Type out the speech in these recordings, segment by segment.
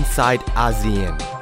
inside ASEAN.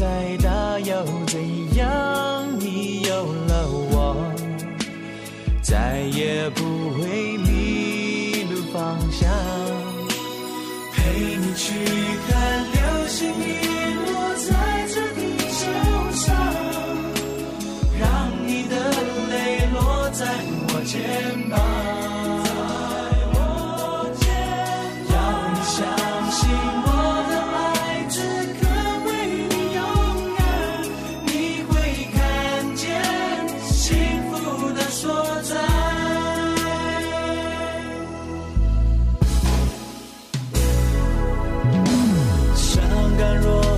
再大又怎样你有了我再也不会迷路方向。陪你去看流星雨。甘若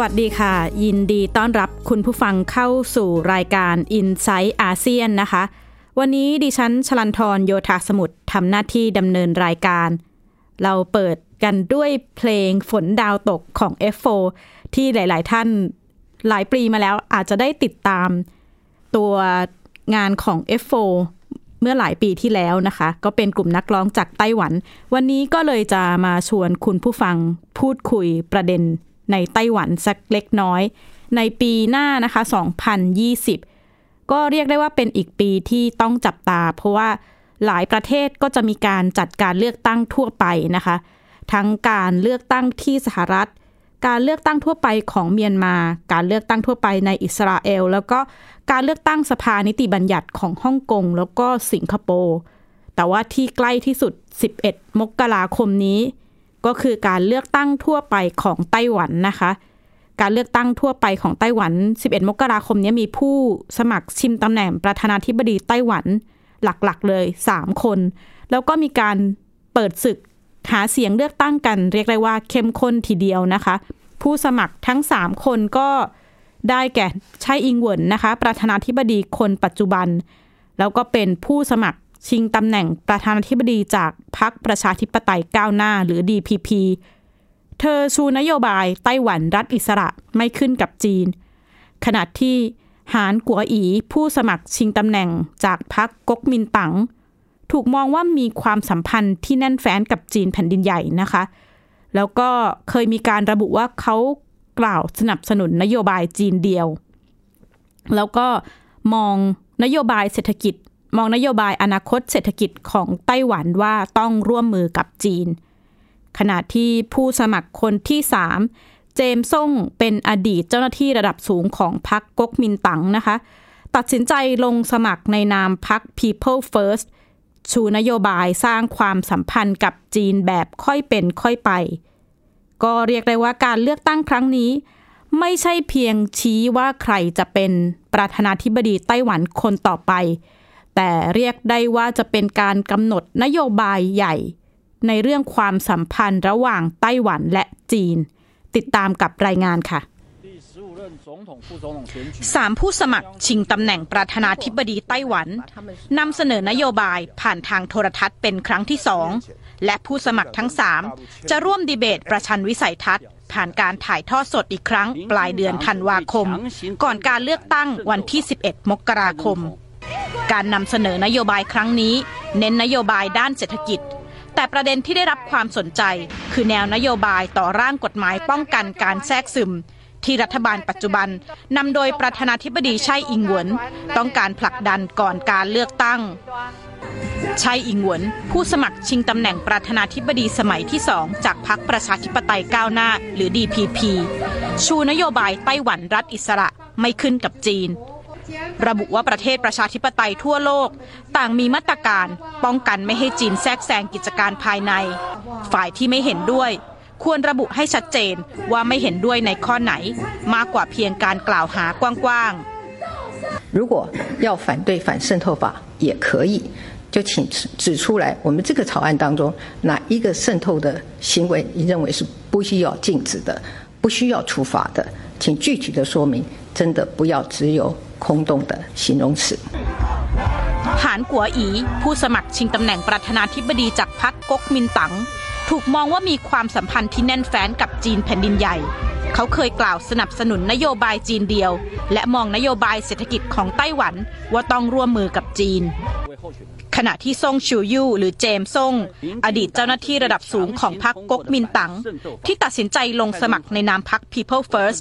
วัสดีค่ะ ยินดีต้อนรับคุณผู้ฟังเข้าสู่รายการ i n s i ซต์อาเซียนนะคะ วันนี้ดิฉันชลันทรโยธาสมุทรทำหน้าที่ดำเนินรายการ เราเปิดกันด้วยเพลงฝนดาวตกของ F4 ที่หลาย ๆ ท่านหลายปีมาแล้วอาจจะได้ติดตามตัวงานของ F4 เมื่อหลายปีที่แล้วนะคะ ก็เป็นกลุ่มนักร้องจากไต้หวัน วันนี้ก็เลยจะมาชวนคุณผู้ฟังพูดคุยประเด็น ในไต้หวันสักเล็กน้อย ในปีหน้านะคะ 2020 ก็เรียกได้ว่าเป็นอีกปีที่ต้องจับตา เพราะว่าหลายประเทศก็จะมีการจัดการเลือกตั้งทั่วไปนะคะ ทั้งการเลือกตั้งที่สหรัฐ การเลือกตั้งทั่วไปของเมียนมา การเลือกตั้งทั่วไปในอิสราเอล แล้วก็การเลือกตั้งสภานิติบัญญัติของฮ่องกงแล้วก็สิงคโปร์แต่ว่าที่ใกล้ที่สุด 11 มกราคมนี้ ก็คือการเลือกตั้งทั่วไปของไต้หวันนะคะ การเลือกตั้งทั่วไปของไต้หวัน 11 มกราคมนี้มีผู้สมัครชิมตำแหน่งประธานาธิบดีไต้หวันหลักๆ เลย 3 คน แล้วก็มีการเปิดศึกหาเสียงเลือกตั้งกัน เรียกได้ว่าเข้มข้นทีเดียวนะคะ ผู้สมัครทั้ง 3 คนก็ได้แก่ใช่อิงเหวินนะคะ ประธานาธิบดีคนปัจจุบัน แล้วก็เป็นผู้สมัคร ชิงตำแหน่งประธานาธิบดีจากพรรคประชาธิปไตยก้าวหน้าหรือ DPP เธอชูนโยบายไต้หวันรัฐอิสระไม่ขึ้นกับจีน ขณะที่หานกัวอีผู้สมัครชิงตำแหน่งจากพรรคก๊กมินตั๋งถูกมองว่ามีความสัมพันธ์ที่แน่นแฟ้นกับจีนแผ่นดินใหญ่นะคะ แล้วก็เคยมีการระบุว่าเขากล่าวสนับสนุนนโยบายจีนเดียว แล้วก็มองนโยบายเศรษฐกิจ มองนโยบายอนาคตเศรษฐกิจของไต้หวันว่าต้องร่วมมือกับจีน ขณะที่ผู้สมัครคนที่สามเจมซ่งเป็นอดีตเจ้าหน้าที่ระดับสูงของพรรคก๊กมินตั๋งนะคะ ตัดสินใจลงสมัครในนามพรรค People First ชูนโยบายสร้างความสัมพันธ์กับจีนแบบค่อยเป็นค่อยไป ก็เรียกได้ว่าการเลือกตั้งครั้งนี้ ไม่ใช่เพียงชี้ว่าใครจะเป็นประธานาธิบดีไต้หวันคนต่อไป แต่เรียกได้ว่าจะเป็นการกำหนดนโยบายใหญ่ ในเรื่องความสัมพันธ์ระหว่างไต้หวันและจีน ติดตามกับรายงานค่ะสามผู้สมัครชิงตำแหน่งประธานาธิบดีไต้หวันนำเสนอนโยบายผ่านทางโทรทัศน์เป็นครั้งที่สอง และผู้สมัครทั้งสามจะร่วมดีเบตประชันวิสัยทัศน์ ผ่านการถ่ายทอดสดอีกครั้งปลายเดือนธันวาคม ก่อนการเลือกตั้งวันที่ 11 มกราคม การนำเสนอนโยบายครั้งนี้ เน้นนโยบายด้านเศรษฐกิจ แต่ประเด็นที่ได้รับความสนใจ คือแนวนโยบายต่อร่างกฎหมายป้องกันการแทรกซึม ที่รัฐบาลปัจจุบันนำโดยประธานาธิบดีไช่อิงหวน ต้องการผลักดันก่อนการเลือกตั้งไช่อิงหวน ผู้สมัครชิงตำแหน่งประธานาธิบดีสมัยที่สองจากพรรคประชาธิปไตยก้าวหน้า หรือ DPP ชูนโยบายไต้หวันรัฐอิสระไม่ขึ้นกับจีน ระบุว่าประเทศประชาธิปไตยทั่วโลก ต่างมีมาตรการป้องกันไม่ให้จีนแทรกแซงกิจการภายใน ฝ่ายที่ไม่เห็นด้วยควรระบุให้ชัดเจนว่าไม่เห็นด้วยในข้อไหน มากกว่าเพียงการกล่าวหากว้างๆ如果要反对反渗透法也可以就请指出来我们这个草案当中哪一个渗透的行为你认为是不需要禁止的不需要处罚的请具体的说明 真的不要只有空洞的形容词หานกัวอีผู้สมัครชิงตำแหน่งประธานาธิบดีจากพรรคก๊กมินตั๋งถูกมองว่ามีความสัมพันธ์ที่แน่นแฟ้นกับจีนแผ่นดินใหญ่ เขาเคยกล่าวสนับสนุนนโยบายจีนเดียว และมองนโยบายเศรษฐกิจของไต้หวันว่าต้องร่วมมือกับจีน ขณะที่ซ่งชิวยู่หรือเจมซ่ง อดีตเจ้าหน้าที่ระดับสูงของพรรคก๊กมินตั๋งที่ตัดสินใจลงสมัครในนามพรรค People First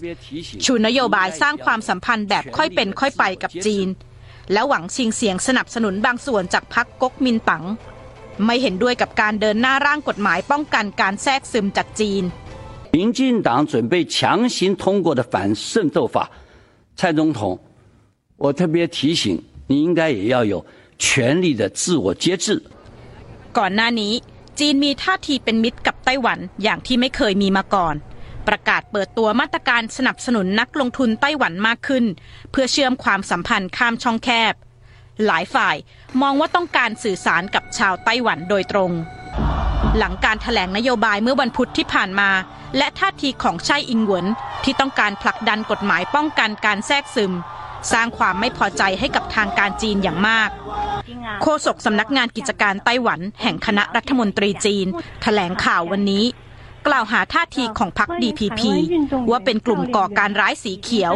ชูนโยบายสร้างความสัมพันธ์แบบค่อยเป็นค่อยไปกับจีน และหวังชิงเสียงสนับสนุนบางส่วนจากพรรคก๊กมินตั๋งไม่เห็นด้วยกับการเดินหน้าร่างกฎหมายป้องกันการแทรกซึมจากจีน 民进党准备强行通过的反渗透法，蔡总统，我特别提醒你应该也要有权力的自我节制。ก่อนหน้านี้ จีนมีท่าทีเป็นมิตรกับไต้หวันอย่างที่ไม่เคยมีมาก่อน ประกาศเปิดตัวมาตรการสนับสนุนนักลงทุนไต้หวันมากขึ้น เพื่อเชื่อมความสัมพันธ์ข้ามช่องแคบ หลายฝ่ายมองว่าต้องการสื่อสารกับชาวไต้หวันโดยตรง หลังการถแถลงนโยบายเมื่อวันพุธที่ผ่านมา และท่าทีของไช่อิงหวนที่ต้องการผลักดันกฎหมายป้องกันการแทรกซึม สร้างความไม่พอใจให้กับทางการจีนอย่างมากโฆษกสำนักงานกิจการไต้หวันแห่งคณะรัฐมนตรีจีนถแถลงข่าววันนี้ กล่าวหาท่าทีของพรรค DPP ว่าเป็นกลุ่มก่อการร้ายสีเขียว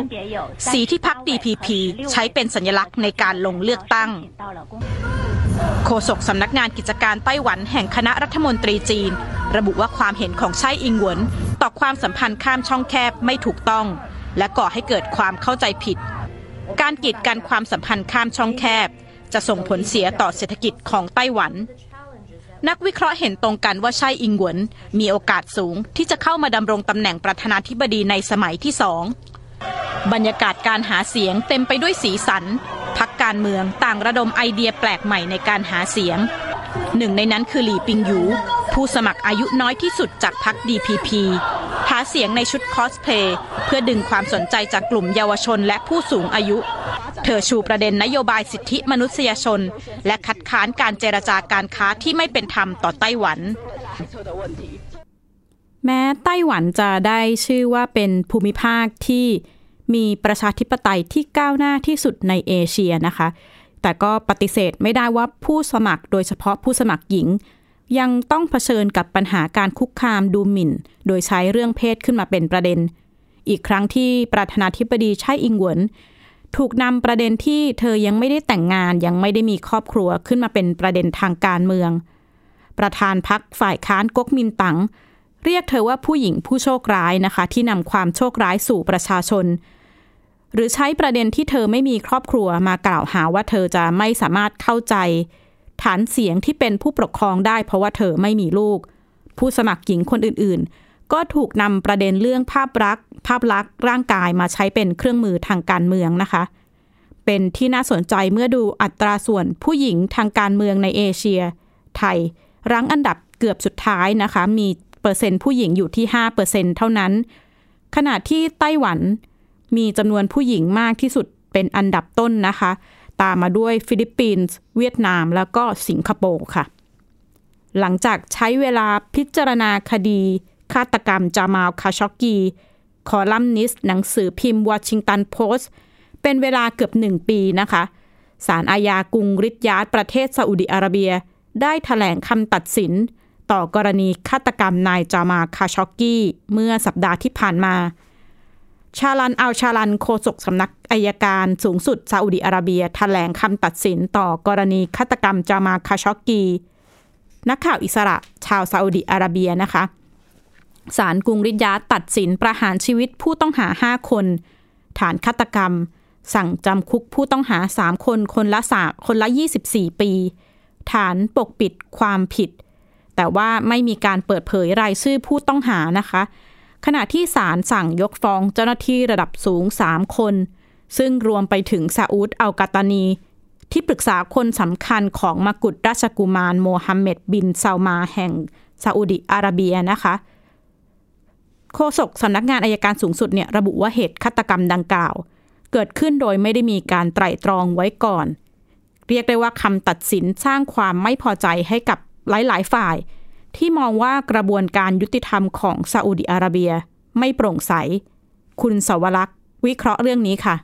สีที่พรรค DPP ใช้เป็นสัญลักษณ์ในการลงเลือกตั้ง โฆษกสำนักงานกิจการไต้หวันแห่งคณะรัฐมนตรีจีน ระบุว่าความเห็นของไช่อิงหวน ต่อความสัมพันธ์ข้ามช่องแคบไม่ถูกต้อง และก่อให้เกิดความเข้าใจผิด การกีดกันความสัมพันธ์ข้ามช่องแคบ จะส่งผลเสียต่อเศรษฐกิจของไต้หวัน นักวิเคราะห์เห็นตรงกันว่าใช่อิงหวน มีโอกาสสูงที่จะเข้ามาดำรงตำแหน่งประธานาธิบดีในสมัยที่สองบรรยากาศการหาเสียงเต็มไปด้วยสีสัน พักการเมืองต่างระดมไอเดียแปลกใหม่ในการหาเสียง หนึ่งในนั้นคือหลี่ปิงหยู ผู้สมัครอายุน้อยที่สุดจากพรรค DPP หาเสียงในชุดคอสเพย์เพื่อดึงความสนใจจากกลุ่มเยาวชนและผู้สูงอายุ เธอชูประเด็นนโยบายสิทธิมนุษยชน และคัดค้านการเจรจาการค้าที่ไม่เป็นธรรมต่อไต้หวัน แม้ไต้หวันจะได้ชื่อว่าเป็นภูมิภาคที่มีประชาธิปไตยที่ก้าวหน้าที่สุดในเอเชียนะคะ แต่ก็ปฏิเสธไม่ได้ว่าผู้สมัครโดยเฉพาะผู้สมัครหญิง ยังต้องเผชิญกับปัญหาการคุกคามดูหมิ่น โดยใช้เรื่องเพศขึ้นมาเป็นประเด็น อีกครั้งที่ประธานาธิบดีไช่อิงหวน ถูกนำประเด็นที่เธอยังไม่ได้แต่งงานยังไม่ได้มีครอบครัวขึ้นมาเป็นประเด็นทางการเมือง ประธานพักฝ่ายค้านก๊กมินตั๋งเรียกเธอว่าผู้หญิงผู้โชคร้ายนะคะ ที่นำความโชคร้ายสู่ประชาชน หรือใช้ประเด็นที่เธอไม่มีครอบครัวมากล่าวหาว่าเธอจะไม่สามารถเข้าใจ ฐานเสียงที่เป็นผู้ปกครองได้เพราะว่าเธอไม่มีลูก ผู้สมัครหญิงคนอื่นๆ ก็ถูกนำประเด็นเรื่องภาพรักษ์ภาพลักษณ์ร่างกายมาใช้เป็นเครื่องมือทางการเมืองนะคะ เป็นที่น่าสนใจเมื่อดูอัตราส่วนผู้หญิงทางการเมืองในเอเชีย ไทย รั้งอันดับเกือบสุดท้ายนะคะ มีเปอร์เซ็นต์ผู้หญิงอยู่ที่5เปอร์เซ็นเท่านั้น ขณะที่ไต้หวันมีจำนวนผู้หญิงมากที่สุดเป็นอันดับต้นนะคะ ตามมาด้วยฟิลิปปินส์ เวียดนาม แล้วก็สิงคโปร์ค่ะ หลังจากใช้เวลาพิจารณาคดี ฆาตกรรมจามาลคาชอกกี คอลัมนิสต์หนังสือพิมพ์วอชิงตันโพสต์ เป็นเวลาเกือบหนึ่งปีนะคะศาลอาญากรุงริดยาดประเทศซาอุดิอาระเบีย ได้ถแถลงคำตัดสิน ต่อกรณีฆาตกรรมนายจามาคาชอกกี้ เมื่อสัปดาห์ที่ผ่านมา ชาลันอัลชาลันโฆษกสำนักอายการสูงสุดซาอุดิอาระเบียถแถลงคำตัดสินต่อกรณีฆาตกรรมจามาคาชอกกี นักข่าวอิสระชาวซาอุดิอาระเบียนะคะ ศาลกรุงริยาตัดสินประหารชีวิตผู้ต้องหาห้าคน ฐานฆาตกรรม สั่งจำคุกผู้ต้องหาสามคนคนละสาคนละ 24 ปี ฐานปกปิดความผิด แต่ว่าไม่มีการเปิดเผยรายชื่อผู้ต้องหานะคะ ขณะที่ศาลสั่งยกฟ้องเจ้าหน้าที่ระดับสูง 3 คน ซึ่งรวมไปถึงซาอุดอัลกาตานี ที่ปรึกษาคนสำคัญของมกุฎราชกุมารโมฮัมเหม็ดบินซาลมาแห่งซาอุดิอาระเบียนะคะ โฆษกสำนักงานอายการสูงสุดเนี่ยระบุว่าเหตุฆาตกรรมดังกล่าว เกิดขึ้นโดยไม่ได้มีการไตร่ตรองไว้ก่อน เรียกได้ว่าคำตัดสินสร้างความไม่พอใจให้กับหลาย ๆ ฝ่าย ที่มองว่ากระบวนการยุติธรรมของซาอุดิอาระเบีย ไม่โปร่งใส คุณสวรักษ์วิเคราะห์เรื่องนี้ค่ะ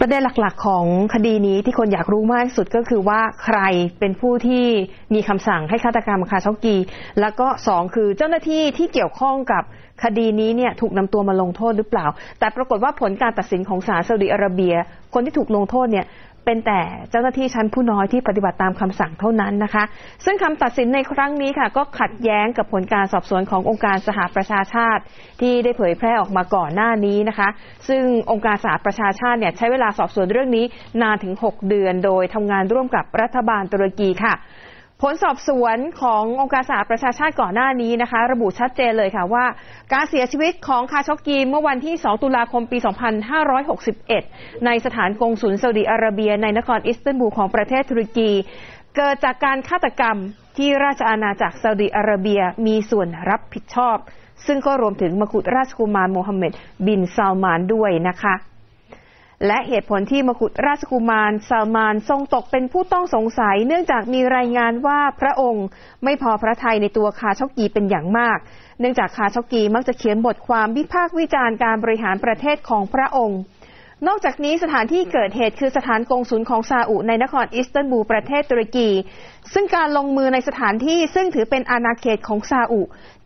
ประเด็นหลักๆ ของคดีนี้ที่คนอยากรู้มากที่สุดก็คือว่าใครเป็นผู้ที่มีคำสั่งให้ฆาตกรรมคาช็อกกี แล้วก็สองคือเจ้าหน้าที่ที่เกี่ยวข้องกับคดีนี้เนี่ยถูกนำตัวมาลงโทษหรือเปล่า แต่ปรากฏว่าผลการตัดสินของศาลซาอุดิอาระเบีย คนที่ถูกลงโทษเนี่ย เป็นแต่เจ้าหน้าที่ชั้นผู้น้อยที่ปฏิบัติตามคำสั่งเท่านั้นนะคะ ซึ่งคำตัดสินในครั้งนี้ค่ะ ก็ขัดแย้งกับผลการสอบสวนขององค์การสหประชาชาติ ที่ได้เผยแพร่ออกมาก่อนหน้านี้นะคะ ซึ่งองค์การสหประชาชาติเนี่ยใช้เวลาสอบสวนเรื่องนี้นานถึง 6 เดือน โดยทำงานร่วมกับรัฐบาลตุรกีค่ะ ผลสอบสวนขององค์การสหประชาชาติก่อนหน้านี้นะคะ ระบุชัดเจนเลยค่ะว่า การเสียชีวิตของคาชอกกีเมื่อวันที่ 2 ตุลาคมปี 2561 ในสถานกงสุลซาอุดิอาระเบีย ในนครอิสตันบูลของประเทศตุรกี เกิดจากการฆาตกรรมที่ราชอาณาจักรซาอุดิอาระเบียมีส่วนรับผิดชอบ ซึ่งก็รวมถึงมกุฎราชกุมารโมฮัมเหม็ดบินซาลมานด้วยนะคะ และเหตุผลที่มกุฎราชกุมารซาลมานทรงตกเป็นผู้ต้องสงสัย เนื่องจากมีรายงานว่าพระองค์ไม่พอพระทัยในตัวคาชอกกีเป็นอย่างมาก เนื่องจากคาชอกกีมักจะเขียนบทความวิพากษ์วิจารณ์การบริหารประเทศของพระองค์ นอกจากนี้สถานที่เกิดเหตุคือสถานกงสุลของซาอุในนครอิสตันบูลประเทศตุรกี ซึ่งการลงมือในสถานที่ซึ่งถือเป็นอาณาเขตของซาอุ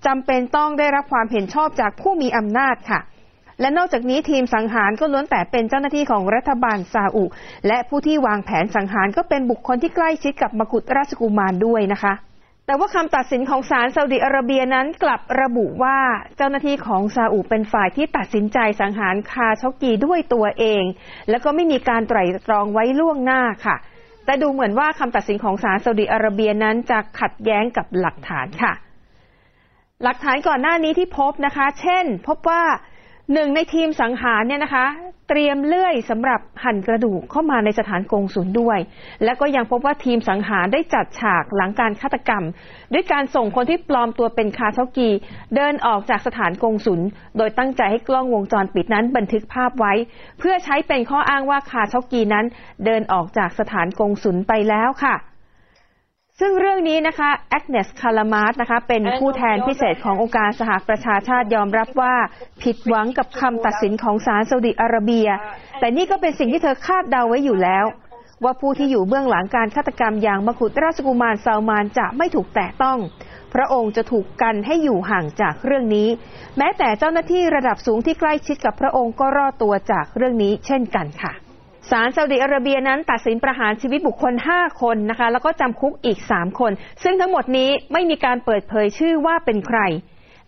จำเป็นต้องได้รับความเห็นชอบจากผู้มีอำนาจค่ะ และนอกจากนี้ทีมสังหารก็ล้วนแต่เป็นเจ้าหน้าที่ของรัฐบาลซาอุ และผู้ที่วางแผนสังหารก็เป็นบุคคลที่ใกล้ชิดกับมกุฎราชกุมารด้วยนะคะแต่ว่าคำตัดสินของศาลซาอุดิอาระเบียนั้นกลับระบุว่าเจ้าหน้าที่ของซาอุเป็นฝ่ายที่ตัดสินใจสังหารคาชอกีด้วยตัวเอง แล้วก็ไม่มีการไตร่ตรองไว้ล่วงหน้าค่ะ แต่ดูเหมือนว่าคำตัดสินของศาลซาอุดิอาระเบียนั้นจะขัดแย้งกับหลักฐานค่ะ หลักฐานก่อนหน้านี้ที่พบนะคะ เช่น พบว่า หนึ่งในทีมสังหารเนี่ยนะคะ เตรียมเลื่อยสำหรับหั่นกระดูกเข้ามาในสถานกงสุลด้วย และก็ยังพบว่าทีมสังหารได้จัดฉากหลังการฆาตกรรม ด้วยการส่งคนที่ปลอมตัวเป็นคาเชกี เดินออกจากสถานกงสุลโดยตั้งใจให้กล้องวงจรปิดนั้นบันทึกภาพไว้ เพื่อใช้เป็นข้ออ้างว่าคาเชกีนั้น เดินออกจากสถานกงสุลไปแล้วค่ะ ซึ่งเรื่องนี้นะคะแอกเนสคาลามาร์นะคะเป็นผู้แทนพิเศษขององค์การสหประชาชาติยอมรับว่า ผิดหวังกับคำตัดสินของศาลซาอุดิอาระเบีย แต่นี่ก็เป็นสิ่งที่เธอคาดเดาไว้อยู่แล้ว ว่าผู้ที่อยู่เบื้องหลังการฆาตกรรมอย่างมกุฎราชกุมารซาลมานจะไม่ถูกแตะต้อง พระองค์จะถูกกันให้อยู่ห่างจากเรื่องนี้ แม้แต่เจ้าหน้าที่ระดับสูงที่ใกล้ชิดกับพระองค์ก็รอดตัวจากเรื่องนี้เช่นกันค่ะ ศาลซาอุดิอาระเบียนั้นตัดสินประหารชีวิตบุคคล 5 คนนะคะ แล้วก็จำคุกอีก 3 คน ซึ่งทั้งหมดนี้ไม่มีการเปิดเผยชื่อว่าเป็นใคร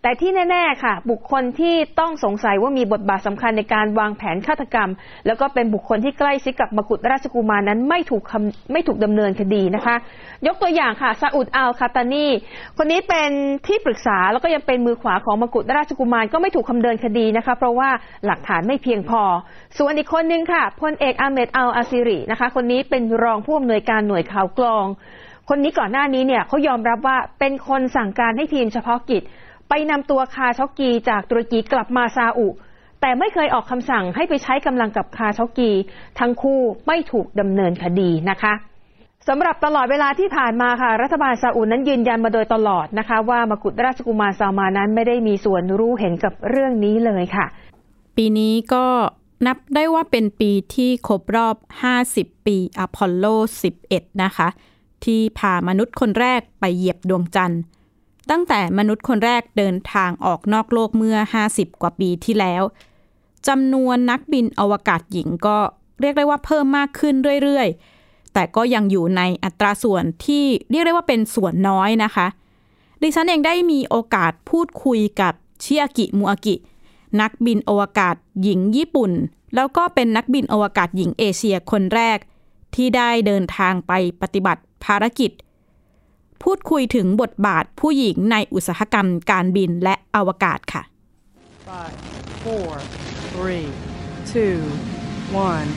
แต่ที่แน่ ๆ ค่ะ บุคคลที่ต้องสงสัยว่ามีบทบาทสำคัญในการวางแผนฆาตกรรม แล้วก็เป็นบุคคลที่ใกล้ชิดกับมกุฎราชกุมารนั้นไม่ถูกไม่ถูกดำเนินคดีนะคะ ยกตัวอย่างค่ะซาอุดอัลคาตานีคนนี้เป็นที่ปรึกษาแล้วก็ยังเป็นมือขวาของมกุฎราชกุมารก็ไม่ถูกคำเดินคดีนะคะ เพราะว่าหลักฐานไม่เพียงพอ ส่วนอีกคนนึงค่ะพลเอกอาเมดอัลอาซิรินะคะ คนนี้เป็นรองผู้อำนวยการหน่วยข่าวกรองคนนี้ก่อนหน้านี้เนี่ยเขายอมรับว่าเป็นคนสั่งการให้ทีมเฉพาะกิจ ไปนำตัวคาช็อกกีจากตุรกีกลับมาซาอุแแต่ไม่เคยออกคำสั่งให้ไปใช้กำลังกับคาชอกกี ทั้งคู่ไม่ถูกดำเนินคดีนะคะสำหรับตลอดเวลาที่ผ่านมาค่ะ รัฐบาลซาอุนั้นยืนยันมาโดยตลอดนะคะ ว่ามกุฎราชกุมารซามานั้นไม่ได้มีส่วนรู้เห็นกับเรื่องนี้เลยค่ะ ปีนี้ก็นับได้ว่าเป็นปีที่ครบรอบ 50 ปีอพอลโล 11 นะคะ ที่พามนุษย์คนแรกไปเหยียบดวงจันทร์ ตั้งแต่มนุษย์คนแรกเดินทางออกนอกโลกเมื่อ 50 กว่าปีที่แล้วจำนวนนักบินอวกาศหญิงก็เรียกได้ว่าเพิ่มมากขึ้นเรื่อยๆ แต่ก็ยังอยู่ในอัตราส่วนที่เรียกได้ว่าเป็นส่วนน้อยนะคะ ดิฉันเองได้มีโอกาสพูดคุยกับชิอากิมูอากิ นักบินอวกาศหญิงญี่ปุ่น แล้วก็เป็นนักบินอวกาศหญิงเอเชียคนแรก ที่ได้เดินทางไปปฏิบัติภารกิจ พูดคุยถึงบทบาทผู้หญิงในอุตสาหกรรมการบินและอวกาศค่ะ Five, four, three, two, one.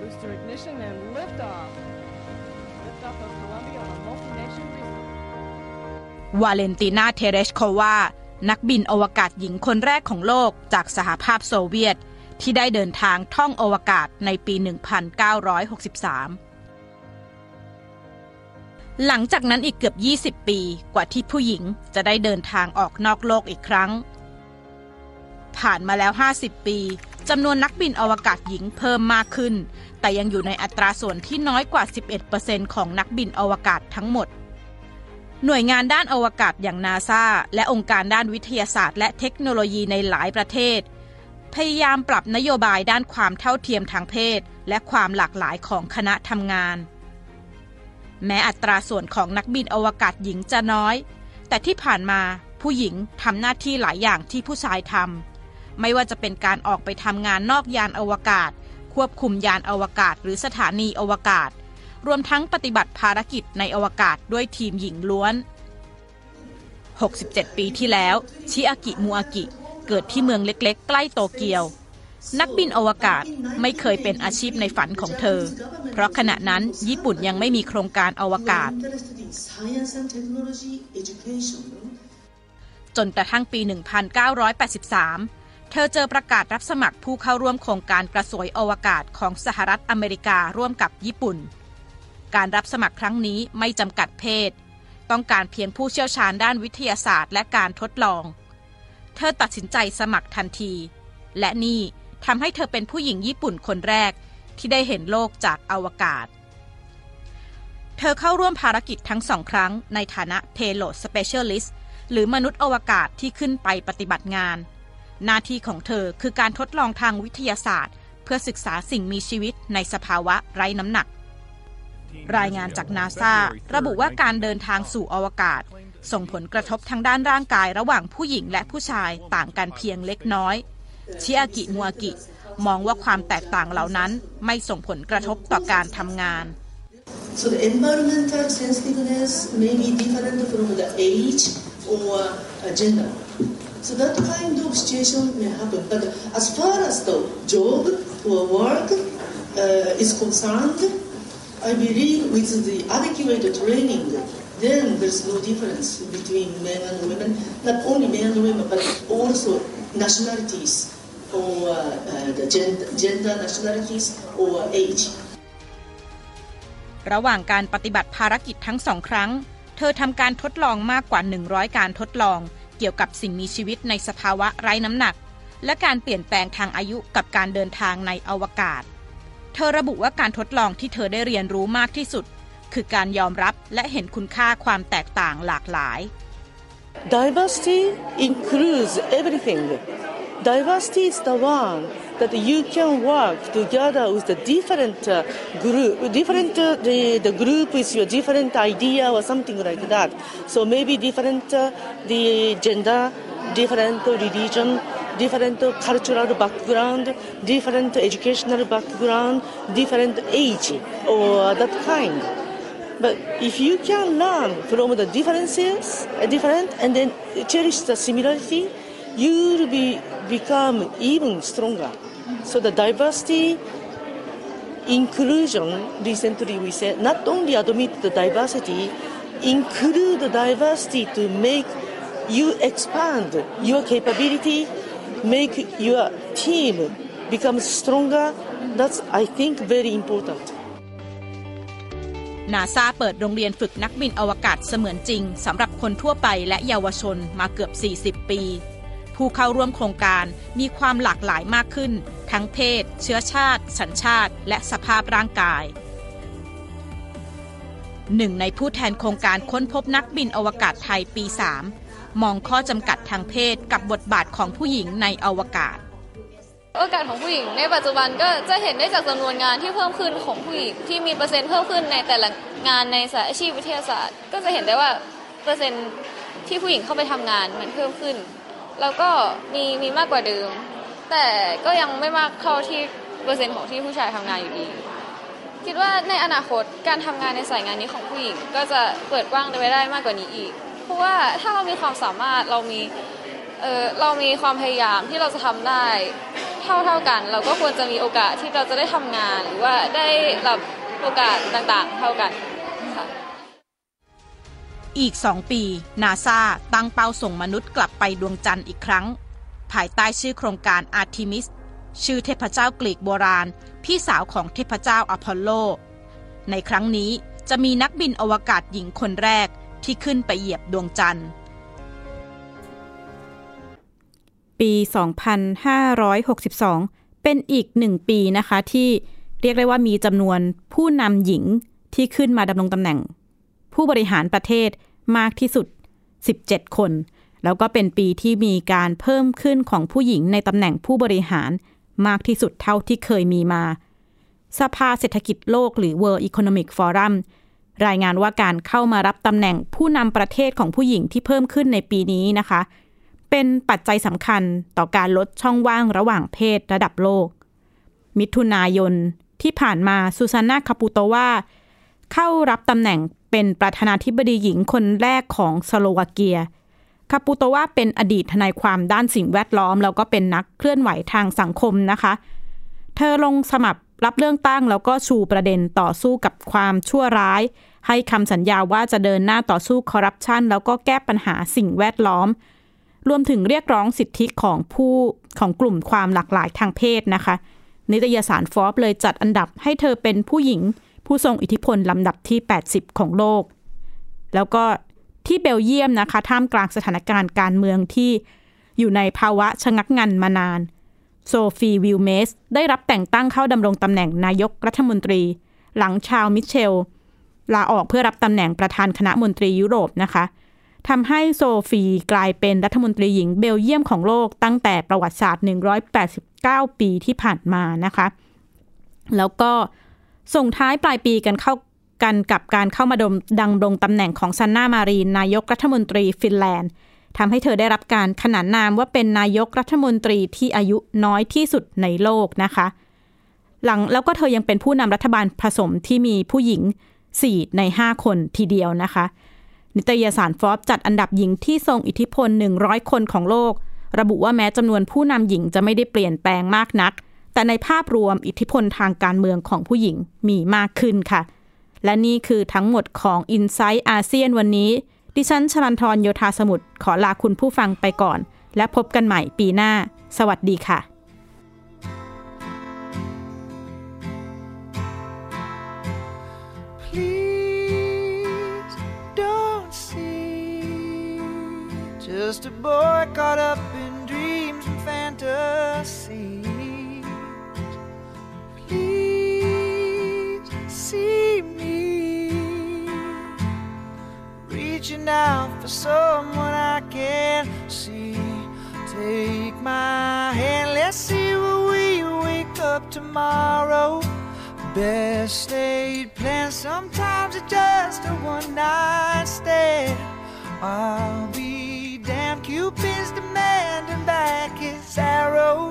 Booster ignition and liftoff. Liftoff of Columbia on a multi-nation mission. วาเลนตินาเทเรชโควา นักบินอวกาศหญิงคนแรกของโลกจากสหภาพโซเวียต ที่ได้เดินทางท่องอวกาศในปี 1963 หลังจากนั้นอีกเกือบ 20 ปีกว่าที่ผู้หญิงจะได้เดินทางออกนอกโลกอีกครั้ง ผ่านมาแล้ว 50 ปีจำนวนนักบินอวกาศหญิงเพิ่มมากขึ้น แต่ยังอยู่ในอัตราส่วนที่น้อยกว่า 11%ของนักบินอวกาศทั้งหมด หน่วยงานด้านอวกาศอย่างนาซาและองค์การด้านวิทยาศาสตร์ และเทคโนโลยีในหลายประเทศ พยายามปรับนโยบายด้านความเท่าเทียมทางเพศ และความหลากหลายของคณะทำงาน แม้อัตราส่วนของนักบินอวกาศหญิงจะน้อย แต่ที่ผ่านมาผู้หญิงทำหน้าที่หลายอย่างที่ผู้ชายทำไม่ว่าจะเป็นการออกไปทำงานนอกยานอวกาศ ควบคุมยานอวกาศหรือสถานีอวกาศ รวมทั้งปฏิบัติภารกิจในอวกาศด้วยทีมหญิงล้วน 67 ปีที่แล้ว ชิอากิมูอากิ เกิดที่เมืองเล็กๆ ใกล้โตเกียว นักบินอวกาศไม่เคยเป็นอาชีพในฝันของเธอ เพราะขณะนั้นญี่ปุ่นยังไม่มีโครงการอวกาศ จนกระทั่งปี 1983 เธอเจอประกาศรับสมัครผู้เข้าร่วมโครงการกระสวยอวกาศของสหรัฐอเมริการ่วมกับญี่ปุ่น การรับสมัครครั้งนี้ไม่จำกัดเพศ ต้องการเพียงผู้เชี่ยวชาญด้านวิทยาศาสตร์และการทดลอง เธอตัดสินใจสมัครทันที และนี่ ทำให้เธอเป็นผู้หญิงญี่ปุ่นคนแรกที่ได้เห็นโลกจากอวกาศ เธอเข้าร่วมภารกิจทั้งสองครั้งในฐานะ Payload Specialist หรือมนุษย์อวกาศที่ขึ้นไปปฏิบัติงาน หน้าที่ของเธอคือการทดลองทางวิทยาศาสตร์ เพื่อศึกษาสิ่งมีชีวิตในสภาวะไร้น้ำหนัก รายงานจากนาซาระบุว่าการเดินทางสู่อวกาศ ส่งผลกระทบทางด้านร่างกายระหว่างผู้หญิงและผู้ชายต่างกันเพียงเล็กน้อย ชิอากิมัวกิ มองว่าความแตกต่างเหล่านั้นไม่ส่งผลกระทบต่อการทำงาน So the environmental sensitiveness may be different from the age or gender. So that kind of situation may happen. But as far as the job or work uh, is concerned, I believe with the adequate training, then there's no difference between men and women. Not only men and women, but also nationalities or uh, uh, the gender, gender nationalities or age. ระหว่างการปฏิบัติภารกิจทั้งสองครั้ง เธอทำการทดลองมากกว่า 100 การทดลอง เกี่ยวกับสิ่งมีชีวิตในสภาวะไร้น้ำหนัก และการเปลี่ยนแปลงทางอายุกับการเดินทางในอวกาศ เธอระบุว่าการทดลองที่เธอได้เรียนรู้มากที่สุด คือการยอมรับและเห็นคุณค่าความแตกต่างหลากหลาย Diversity includes everything. Diversity is the one that you can work together with the different uh, group, different uh, the, the group is your different idea or something like that. So maybe different uh, the gender, different religion, different cultural background, different educational background, different age or that kind. But if you can learn from the differences, uh, different, and then cherish the similarity, you will be become even stronger. So the diversity, inclusion. Recently, we said not only admit the diversity, include the diversity to make you expand your capability, make your team become stronger. That's, I think, very important. นาซาเปิดโรงเรียนฝึกนักบินอวกาศเสมือนจริงสำหรับคนทั่วไปและเยาวชนมาเกือบ 40 ปี ผู้เข้าร่วมโครงการมีความหลากหลายมากขึ้น ทั้งเพศ เชื้อชาติ สัญชาติ และสภาพร่างกายหนึ่งในผู้แทนโครงการค้นพบนักบินอวกาศไทยปี 3 มองข้อจำกัดทางเพศกับบทบาทของผู้หญิงในอวกาศโอกาสของผู้หญิงในปัจจุบันก็จะเห็นได้จากจำนวนงานที่เพิ่มขึ้นของผู้หญิงที่มีเปอร์เซ็นต์เพิ่มขึ้นในแต่ละงานในสายอาชีพวิทยาศาสตร์ ก็จะเห็นได้ว่าเปอร์เซ็นต์ที่ผู้หญิงเข้าไปทำงานมันเพิ่มขึ้น แล้วก็มีมีมากกว่าเดิม แต่ก็ยังไม่มากเท่าที่เปอร์เซ็นต์ของที่ผู้ชายทำงานอยู่ดี คิดว่าในอนาคตการทำงานในสายงานนี้ของผู้หญิง ก็จะเปิดกว้างไปได้มากกว่านี้อีก เพราะว่าถ้าเรามีความสามารถเรามีเออเรามีความพยายามที่เราจะทำได้เท่าเท่ากัน เราก็ควรจะมีโอกาสที่เราจะได้ทำงานหรือว่าได้รับโอกาสต่างๆ เท่ากัน อีก 2 ปีนาซาตั้งเป้าส่งมนุษย์กลับไปดวงจันทร์อีกครั้ง ภายใต้ชื่อโครงการอาร์ทิมิสชื่อเทพเจ้ากรีกโบราณ พี่สาวของเทพเจ้าอพอลโล ในครั้งนี้จะมีนักบินอวกาศหญิงคนแรกที่ขึ้นไปเหยียบดวงจันทร์ ปี 2562 เป็นอีกหนึ่งปีนะคะที่เรียกได้ว่ามีจำนวนผู้นำหญิงที่ขึ้นมาดำรงตำแหน่ง ผู้บริหารประเทศมากที่สุด 17 คน แล้วก็เป็นปีที่มีการเพิ่มขึ้นของผู้หญิงในตำแหน่งผู้บริหารมากที่สุดเท่าที่เคยมีมา สภาเศรษฐกิจโลกหรือ World Economic Forum รายงานว่าการเข้ามารับตำแหน่งผู้นำประเทศของผู้หญิงที่เพิ่มขึ้นในปีนี้นะคะ เป็นปัจจัยสำคัญต่อการลดช่องว่างระหว่างเพศระดับโลก มิถุนายนที่ผ่านมาซูซาน่าคาปูโตวาเข้ารับตำแหน่ง เป็นประธานาธิบดีหญิงคนแรกของสโลวาเกียคาปูโตวาเป็นอดีตทนายความด้านสิ่งแวดล้อม แล้วก็เป็นนักเคลื่อนไหวทางสังคมนะคะ เธอลงสมัครรับเรื่องตั้งแล้วก็ชูประเด็นต่อสู้กับความชั่วร้าย ให้คำสัญญาว่าจะเดินหน้าต่อสู้คอร์รัปชันแล้วก็แก้ปัญหาสิ่งแวดล้อม รวมถึงเรียกร้องสิทธิของผู้ของกลุ่มความหลากหลายทางเพศนะคะ นิตยสารฟอร์บเลยจัดอันดับให้เธอเป็นผู้หญิง ผู้ทรงอิทธิพลลำดับที่ 80 ของโลก แล้วก็ที่เบลเยียมนะคะ ท่ามกลางสถานการณ์การเมืองที่อยู่ในภาวะชะงักงันมานาน โซฟีวิลเมส ได้รับแต่งตั้งเข้าดำรงตำแหน่งนายกรัฐมนตรี หลังชาร์ลมิเชล ลาออกเพื่อรับตำแหน่งประธานคณะมนตรียุโรปนะคะทำให้โซฟีกลายเป็นรัฐมนตรีหญิงเบลเยียมของโลกตั้งแต่ประวัติศาสตร์ 189 ปีที่ผ่านมานะคะ แล้วก็ ส่งท้ายปลายปีกันเข้ากันกับการเข้ามาดมดังดงตำแหน่งของซันนามารีนนายกรัฐมนตรีฟินแลนด์ทำให้เธอได้รับการขนานนามว่าเป็นนายกรัฐมนตรีที่อายุน้อยที่สุดในโลกนะคะ หลังแล้วก็เธอยังเป็นผู้นำรัฐบาลผสมที่มีผู้หญิง 4 ใน 5 คนทีเดียวนะคะ นิตยสารฟอร์บจัดอันดับหญิงที่ทรงอิทธิพล 100 คนของโลก ระบุว่าแม้จำนวนผู้นำหญิงจะไม่ได้เปลี่ยนแปลงมากนัก แต่ในภาพรวมอิทธิพลทางการเมืองของผู้หญิงมีมากขึ้นค่ะ และนี่คือทั้งหมดของ i n s i ซต์อาเซียนวันนี้ ดิฉันชลันทรโยธาสมุทรขอลาคุณผู้ฟังไปก่อน และพบกันใหม่ปีหน้า สวัสดีค่ะ just a boy caught up in dreams and fantasies. Please see me reaching out for someone I can't see. Take my hand, let's see where we wake up tomorrow. Best laid plans, sometimes it's just a one night stand. I'll be damned, Cupid's demanding back his arrow.